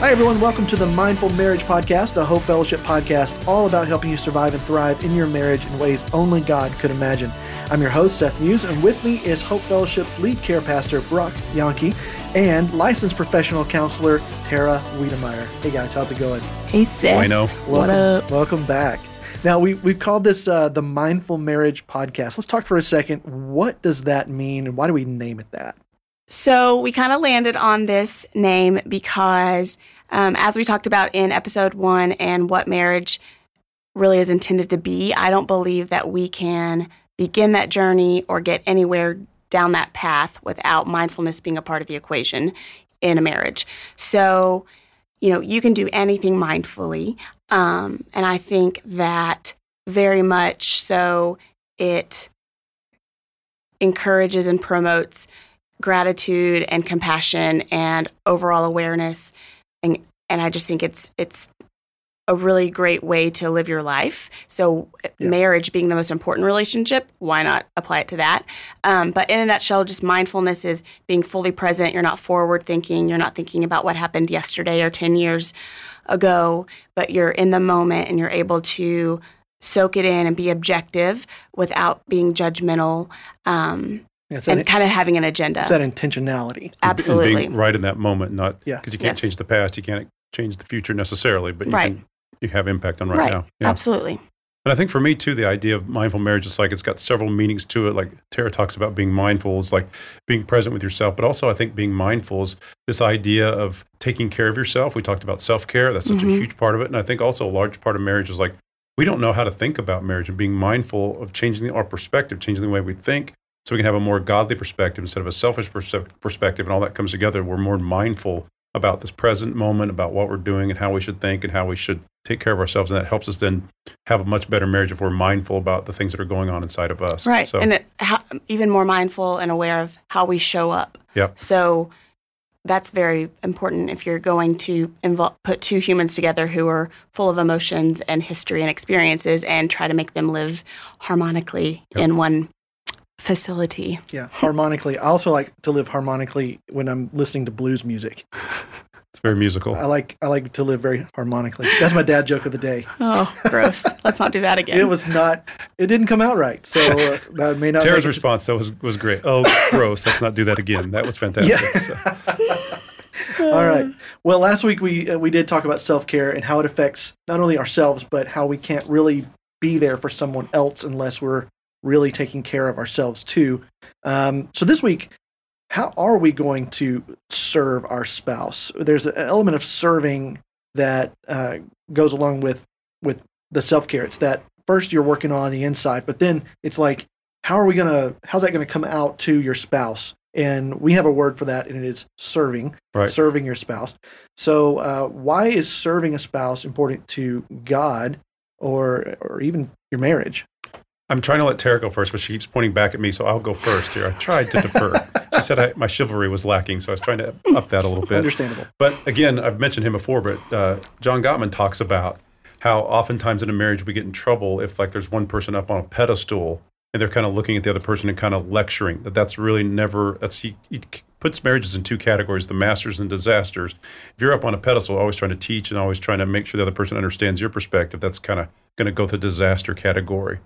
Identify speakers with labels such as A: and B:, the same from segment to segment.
A: Hi, everyone. Welcome to the Mindful Marriage Podcast, a Hope Fellowship podcast all about helping you survive and thrive in your marriage in ways only God could imagine. I'm your host, Seth Muse, and with me is Hope Fellowship's lead care pastor, Brock Yankee, and licensed professional counselor, Tara Wiedemeyer. Hey, guys, how's it going?
B: Hey, Seth.
C: Bueno.
A: Welcome,
B: What up?
A: Welcome back. Now, we, we've called this uh, the Mindful Marriage Podcast. Let's talk for a second. What does that mean, and why do we name it that?
B: So we kind of landed on this name because, um, as we talked about in episode one and what marriage really is intended to be, I don't believe that we can begin that journey or get anywhere down that path without mindfulness being a part of the equation in a marriage. So, you know, you can do anything mindfully. Um, and I think that very much so it encourages and promotes gratitude and compassion and overall awareness and and I just think it's it's a really great way to live your life. So
A: Yeah.
B: marriage being the most important relationship, why not apply it to that? Um, but in a nutshell, just mindfulness is being fully present. You're not forward thinking. You're not thinking about what happened yesterday or ten years ago, but you're in the moment and you're able to soak it in and be objective without being judgmental um,
A: It's that,
B: and kind of having an agenda.
A: it's that intentionality.
B: Absolutely.
C: And being right in that moment, not
A: Yeah.
C: because you can't
B: Yes.
C: change the past, you can't change the future necessarily, but you
B: Right.
C: can you have impact on right,
B: Right.
C: now. Yeah.
B: Absolutely.
C: And I think for me too, the idea of mindful marriage is like it's got several meanings to it. Like Tara talks about being mindful is like being present with yourself, but also I think being mindful is this idea of taking care of yourself. We talked about self care. That's such a
B: Mhm.
C: huge part of it. And I think also a large part of marriage is like we don't know how to think about marriage and being mindful of changing the, our perspective, changing the way we think so we can have a more godly perspective instead of a selfish perspective. And all that comes together. We're more mindful about this present moment, about what we're doing and how we should think and how we should take care of ourselves. And that helps us then have a much better marriage if we're mindful about the things that are going on inside of us.
B: Right.
C: So,
B: and it, how, even more mindful and aware of how we show up.
C: Yep.
B: So that's very important if you're going to invol- put two humans together who are full of emotions and history and experiences and try to make them live harmonically
C: Yep.
B: in one facility.
A: Yeah, harmonically. I also like to live harmonically when I'm listening to blues music.
C: it's very musical.
A: I like I like to live very harmonically. That's my dad joke of the day.
B: Oh, gross. Let's not do that again.
A: It was not. It didn't come out right, so uh, that may not. Be Tara's
C: response though was, was great. Oh, gross. Let's not do that again. That was fantastic.
A: Yeah.
C: So,
A: All right. Well, last week we uh, we did talk about self care and how it affects not only ourselves but how we can't really be there for someone else unless we're really taking care of ourselves too. Um, so this week, how are we going to serve our spouse? There's an element of serving that uh, goes along with with the self care. It's that first you're working on the inside, but then it's like, how are we gonna? How's that gonna come out to your spouse? And we have a word for that, and it is serving
C: right.
A: serving your spouse. So, uh, why is serving a spouse important to God or or even your marriage?
C: I'm trying to let Tara go first, but she keeps pointing back at me, so I'll go first here. I tried to defer. She said I, my chivalry was lacking, so I was trying to up that a little bit.
A: Understandable.
C: But again, I've mentioned him before, but uh, John Gottman talks about how oftentimes in a marriage we get in trouble if like there's one person up on a pedestal and they're kind of looking at the other person and kind of lecturing. That that's really never. That's he, he puts marriages in two categories: the masters and disasters. If you're up on a pedestal, always trying to teach and always trying to make sure the other person understands your perspective, that's kind of going to go to the disaster category.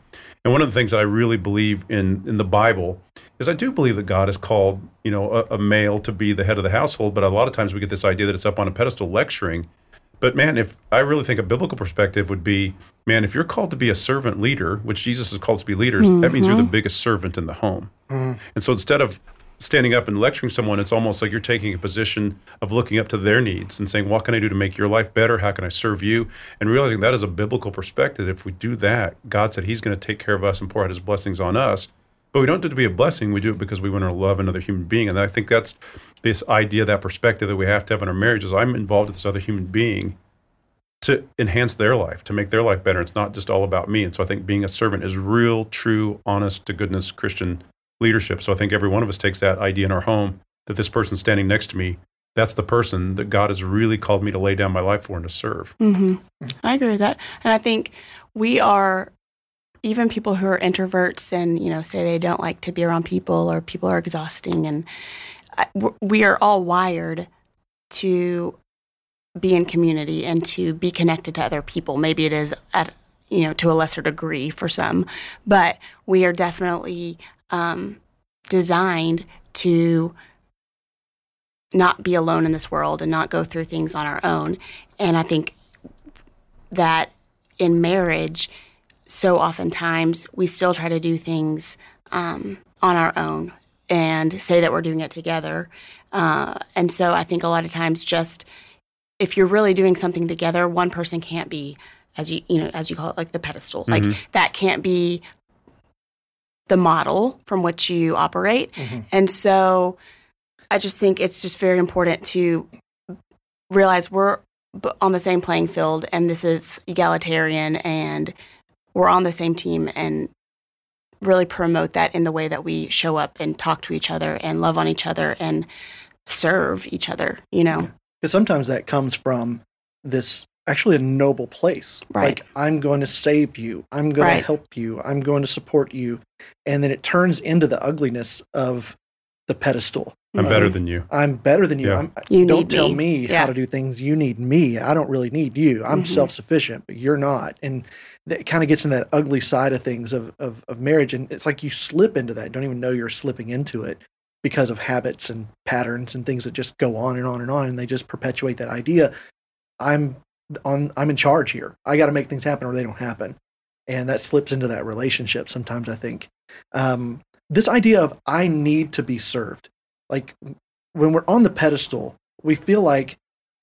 C: And one of the things that I really believe in in the Bible is I do believe that God has called you know a, a male to be the head of the household, but a lot of times we get this idea that it's up on a pedestal lecturing. But man, if I really think a biblical perspective would be, man, if you're called to be a servant leader, which Jesus is called to be leaders, that means you're the mm-hmm. biggest servant in the home. Mm-hmm. And so instead of standing up and lecturing someone, it's almost like you're taking a position of looking up to their needs and saying, what can I do to make your life better? How can I serve you? And realizing that is a biblical perspective. If we do that, God said He's going to take care of us and pour out His blessings on us. But we don't do it to be a blessing. We do it because we want to love another human being. And I think that's this idea, that perspective that we have to have in our marriages. I'm involved with this other human being to enhance their life, to make their life better. It's not just all about me. And so I think being a servant is real, true, honest to goodness Christian leadership. So I think every one of us takes that idea in our home that this person standing next to me, that's the person that God has really called me to lay down my life for and to serve.
B: hmm I agree with that. And I think we are, even people who are introverts and, you know, say they don't like to be around people or people are exhausting. And w- we are all wired to be in community and to be connected to other people. Maybe it is at you know to a lesser degree for some, but we are definitely um, designed to not be alone in this world and not go through things on our own. And I think that in marriage, so oftentimes we still try to do things um, on our own and say that we're doing it together. Uh, and so I think a lot of times just if you're really doing something together, one person can't be as you you know as you call it like the pedestal. Like that can't be the model from which you operate. Mm-hmm. And so I just think it's just very important to realize we're on the same playing field and this is egalitarian and we're on the same team and really promote that in the way that we show up and talk to each other and love on each other and serve each other, you know.
A: Because sometimes that comes from this actually a noble place.
B: Right.
A: Like, I'm going to save you. I'm going
B: Right.
A: to help you. I'm going to support you. And then it turns into the ugliness of the pedestal.
C: I'm better
A: Um,
C: than you.
A: I'm better than you.
C: Yeah.
A: I'm,
B: You
A: don't
B: need
A: tell
B: me.
A: me
B: Yeah.
A: how to do things. You need me. I don't really need you. I'm
B: Mhm.
A: self sufficient, but you're not. And that kind of gets into that ugly side of things of, of, of marriage. And it's like you slip into that. Don't even know you're slipping into it because of habits and patterns and things that just go on and on and on. And they just perpetuate that idea. I'm on, I'm in charge here. I got to make things happen or they don't happen. And that slips into that relationship sometimes, I think. Um, this idea of I need to be served. Like when we're on the pedestal, we feel like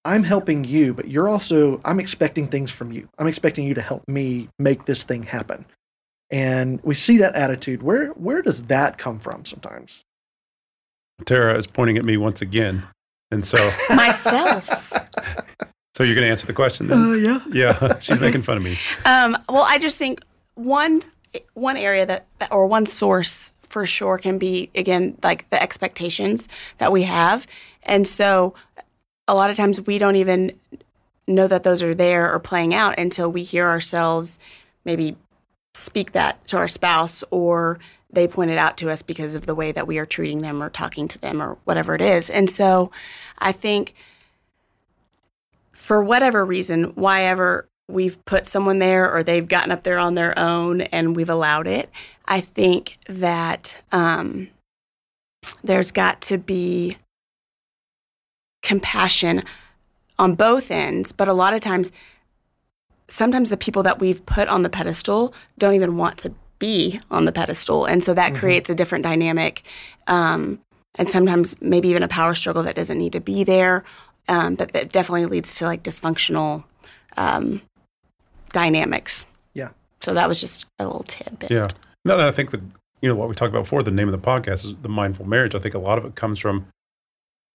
A: I'm helping you, but you're also, I'm expecting things from you. I'm expecting you to help me make this thing happen. And we see that attitude. Where, where does that come from sometimes?
C: Tara is pointing at me once again. And so,
B: Myself.
C: So you're going to answer the question then?
A: yeah.
C: yeah, she's making fun of me.
B: Um, well, I just think one one area that or one source for sure can be again like the expectations that we have, and so a lot of times we don't even know that those are there or playing out until we hear ourselves maybe speak that to our spouse or they point it out to us because of the way that we are treating them or talking to them or whatever it is. And so I think for whatever reason, why ever we've put someone there or they've gotten up there on their own and we've allowed it, I think that um, there's got to be compassion on both ends, but a lot of times, sometimes the people that we've put on the pedestal don't even want to be on the pedestal. And so that creates a different dynamic. Um, and sometimes maybe even a power struggle that doesn't need to be there. Um, but that definitely leads to like dysfunctional um, dynamics.
A: Yeah.
B: So that was just a little tidbit.
C: Yeah. No, no, I think that, you know, what we talked about before, the name of the podcast is The Mindful Marriage. I think a lot of it comes from,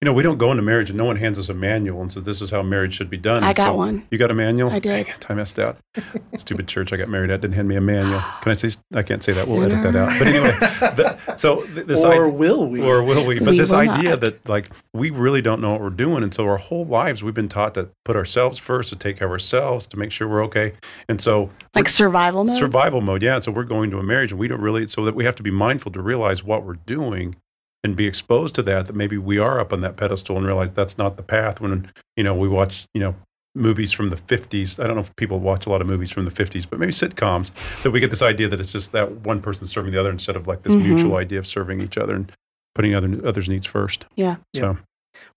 C: you know, we don't go into marriage and no one hands us a manual and says, this is how marriage should be done.
B: I
C: And
B: got
C: so-
B: one.
C: You got a manual?
B: I did.
C: Dang it, I messed out. Stupid church I got married at didn't hand me a manual. Can I say, I can't say that. We'll edit that out. But anyway, the, so th- this
A: or
C: idea,
A: will we?
C: or will we? But
B: We
C: this
B: will
C: idea
B: not.
C: that like we really don't know what we're doing, and so our whole lives we've been taught to put ourselves first, to take care of ourselves, to make sure we're okay, and so
B: Like survival mode.
C: survival mode. Yeah, and so we're going to a marriage, and we don't really. So that we have to be mindful to realize what we're doing, and be exposed to that. That maybe we are up on that pedestal, and realize that's not the path. When you know we watch, you know. Movies from the 50s. I don't know if people watch a lot of movies from the 50s, but maybe sitcoms that we get this idea that it's just that one person serving the other instead of like this
B: Mhm.
C: mutual idea of serving each other and putting other others' needs first.
B: Yeah.
C: So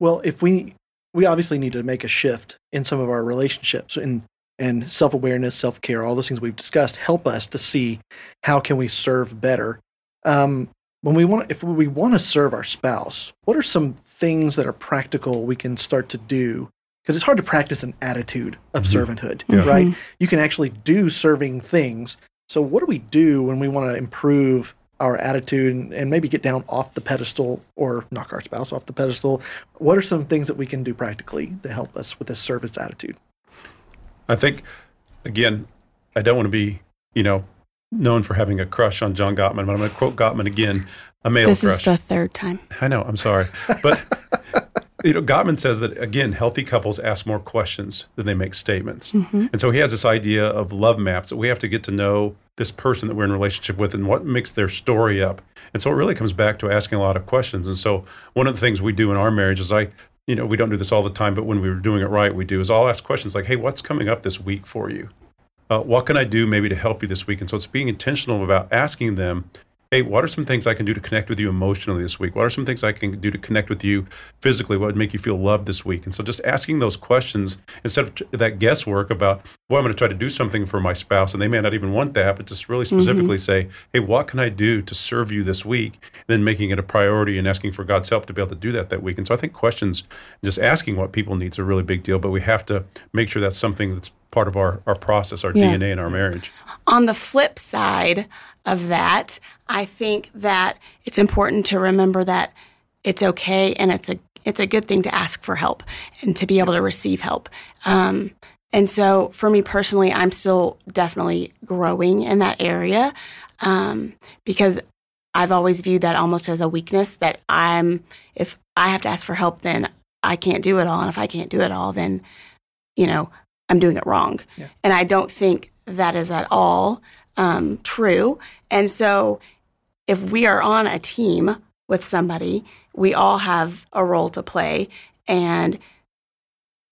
A: Well, if we we obviously need to make a shift in some of our relationships and and self-awareness, self-care, all those things we've discussed help us to see how can we serve better. Um, when we want if we want to serve our spouse, what are some things that are practical we can start to do? Because it's hard to practice an attitude of
C: Mhm.
A: servanthood,
C: Yeah.
A: right? You can actually do serving things. So what do we do when we want to improve our attitude and, and maybe get down off the pedestal or knock our spouse off the pedestal? What are some things that we can do practically to help us with this service attitude?
C: I think, again, I don't want to be, you know, known for having a crush on John Gottman, but I'm going to quote Gottman again, a male crush.
B: this
C: crush.
B: is the third time.
C: I know, I'm sorry. But, you know, Gottman says that, again, healthy couples ask more questions than they make statements.
B: Mm-hmm.
C: And so he has this idea of love maps that we have to get to know this person that we're in relationship with and what makes their story up. And so it really comes back to asking a lot of questions. And so one of the things we do in our marriage is I, you know, we don't do this all the time, but when we were doing it right, we do is I'll ask questions like, hey, what's coming up this week for you? Uh, what can I do maybe to help you this week? And so it's being intentional about asking them, hey, what are some things I can do to connect with you emotionally this week? What are some things I can do to connect with you physically? What would make you feel loved this week? And so just asking those questions instead of t- that guesswork about, well, I'm going to try to do something for my spouse, and they may not even want that, but just really specifically say, hey, what can I do to serve you this week? And then making it a priority and asking for God's help to be able to do that that week. And so I think questions, just asking what people need is a really big deal, but we have to make sure that's something that's part of our, our process, our
B: Yeah.
C: DNA in our marriage.
B: On the flip side of that, I think that it's important to remember that it's okay and it's a it's a good thing to ask for help and to be able to receive help. Um, and so, for me personally, I'm still definitely growing in that area um, because I've always viewed that almost as a weakness. That I'm if I have to ask for help, then I can't do it all, and if I can't do it all, then you know I'm doing it wrong.
A: Yeah.
B: And I don't think that is at all um, true. And so, if we are on a team with somebody, we all have a role to play. And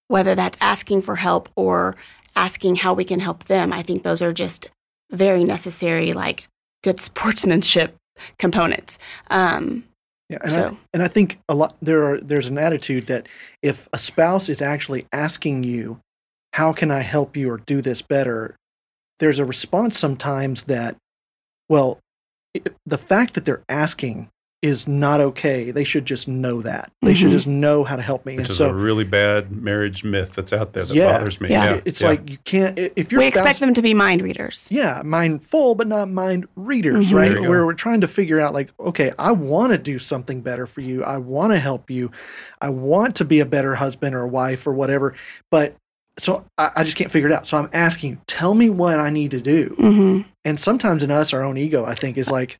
B: whether that's asking for help or asking how we can help them, I think those are just very necessary, like good sportsmanship components. Um,
A: Yeah, and, I, and I think a lot there are there's an attitude that if a spouse is actually asking you, "How can I help you or do this better?" There's a response sometimes that, well, it, the fact that they're asking is not okay. They should just know that. They should
B: Mhm.
A: just know how to help me.
C: Which
A: and
C: is
A: so
C: a really bad marriage myth that's out there that
A: Yeah.
C: bothers me.
B: Yeah.
C: Yeah,
A: it's
C: yeah.
A: like you can't i- if your
B: we
A: spouse
B: expect them to be mind readers.
A: yeah, mindful, but not mind readers,
B: Mhm.
A: right?
C: There you go.
A: Where we're trying to figure out, like, okay, I want to do something better for you. I want to help you. I want to be a better husband or wife or whatever. But so I, I just can't figure it out. So I'm asking you, tell me what I need to do.
B: hmm
A: And sometimes in us, our own ego, I think, is like,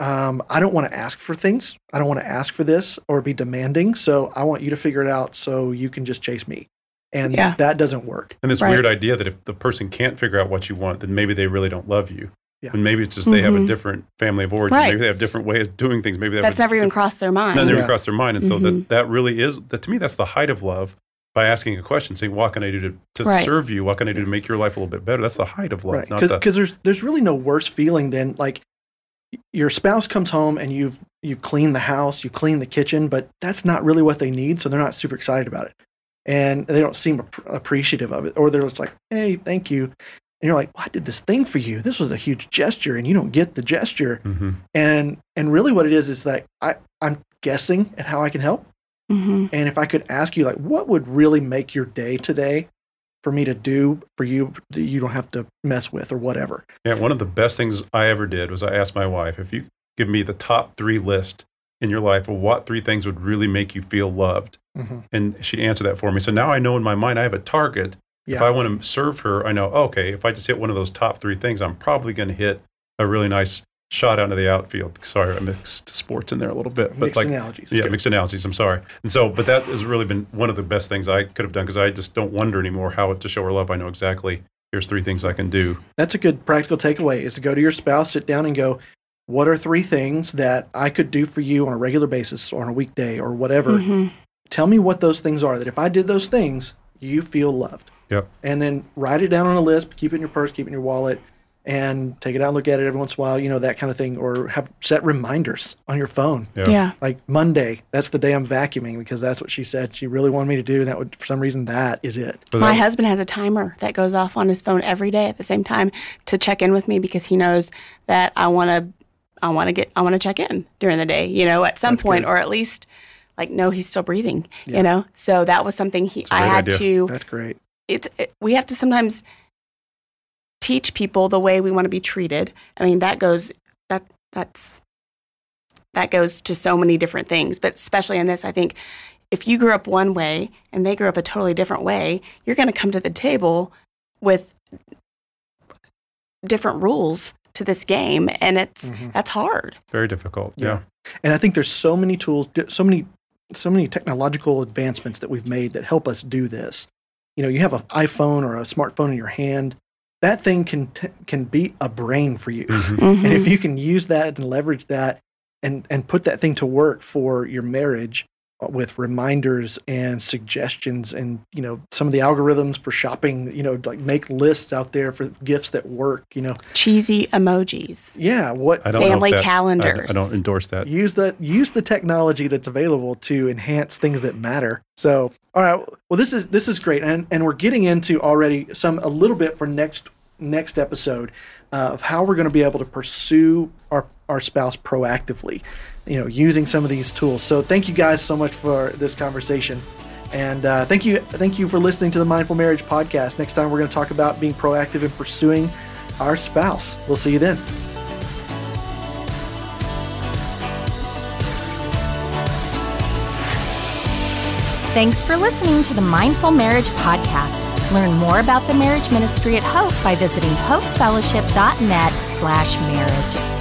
A: um, I don't want to ask for things. I don't want to ask for this or be demanding. So I want you to figure it out so you can just chase me. And
B: Yeah.
A: that doesn't work.
C: And this
B: Right.
C: weird idea that if the person can't figure out what you want, then maybe they really don't love you.
A: Yeah.
C: And maybe it's just they have a
B: Mhm.
C: different family of origin.
B: Right.
C: Maybe they have a different way of doing things. Maybe they have
B: That's never even crossed their mind.
C: That never
A: Yeah.
C: crossed their mind. And so
B: Mhm.
C: that, that really is, that to me, that's the height of love by asking a question, saying, what can I do to, to
B: Right.
C: serve you? What can I do to make your life a little bit better? That's the height of love.
A: right because
C: the,
A: there's there's really no worse feeling than like your spouse comes home and you've you've cleaned the house you cleaned the kitchen but that's not really what they need so they're not super excited about it and they don't seem ap- appreciative of it or they're just like hey thank you and you're like well, i did this thing for you this was a huge gesture and you don't get the gesture
C: Mhm.
A: and and really what it is is that i i'm guessing at how i can help
B: hmm
A: and if i could ask you like what would really make your day today for me to do for you that you don't have to mess with or whatever
C: Yeah, one of the best things I ever did was I asked my wife, if you give me the top three list in your life of what three things would really make you feel loved,
A: Mhm.
C: and she'd answer that for me. So now I know in my mind I have a target.
A: Yeah.
C: If I want to serve her, I know, okay, if I just hit one of those top three things, I'm probably going to hit a really nice shot out of the outfield. Sorry, I mixed sports in there a little bit. But
A: mixed
C: like,
A: analogies.
C: yeah,
A: Good.
C: mixed analogies. I'm sorry. And so, but that has really been one of the best things I could have done because I just don't wonder anymore how to show her love. I know exactly here's three things I can do.
A: That's a good practical takeaway is to go to your spouse, sit down and go, what are three things that I could do for you on a regular basis or on a weekday or whatever?
B: hmm
A: Tell me what those things are that if I did those things, you feel loved.
C: Yep.
A: And then write it down on a list, keep it in your purse, keep it in your wallet, and take it out and look at it every once in a while, you know, that kind of thing. Or have set reminders on your phone.
C: Yeah.
B: Yeah.
A: Like Monday, that's the day I'm vacuuming because that's what she said she really wanted me to do. And that would, for some reason, that is it.
C: But
B: My
C: that-
B: husband has a timer that goes off on his phone every day at the same time to check in with me because he knows that I want to I want to get I want to check in during the day, you know, at some
A: That's
B: point
A: good.
B: or at least like no, he's still breathing,
A: Yeah.
B: you know. So that was something he
C: a
B: I
C: great
B: had
C: idea.
B: to
A: That's great.
B: it's it, we have to sometimes teach people the way we want to be treated. I mean, that goes that that's that goes to so many different things, but especially in this, I think if you grew up one way and they grew up a totally different way, you're going to come to the table with different rules to this game and it's
A: Mhm.
B: that's hard.
C: very difficult.
A: Yeah.
C: Yeah.
A: And I think there's so many tools, so many, so many technological advancements that we've made that help us do this. You know, you have an iPhone or a smartphone in your hand. That thing can t- can beat a brain for you.
C: Mhm.
A: And if you can use that and leverage that, and and put that thing to work for your marriage, with reminders and suggestions and you know some of the algorithms for shopping you know like make lists out there for gifts that work you know.
B: Cheesy emojis.
A: Yeah what
C: I don't know
B: family
C: that-
B: calendars.
C: I, don't endorse that.
A: use the use the technology that's available to enhance things that matter. So all right well this is this is great and and we're getting into already some a little bit for next next episode uh, of how we're going to be able to pursue our our spouse proactively you know using some of these tools. So thank you guys so much for this conversation. And uh, thank you thank you for listening to the mindful marriage podcast. Next time we're going to talk about being proactive in pursuing our spouse. We'll see you then.
D: Thanks for listening to the Mindful Marriage Podcast. Learn more about the marriage ministry at Hope by visiting hopefellowship.net slash marriage.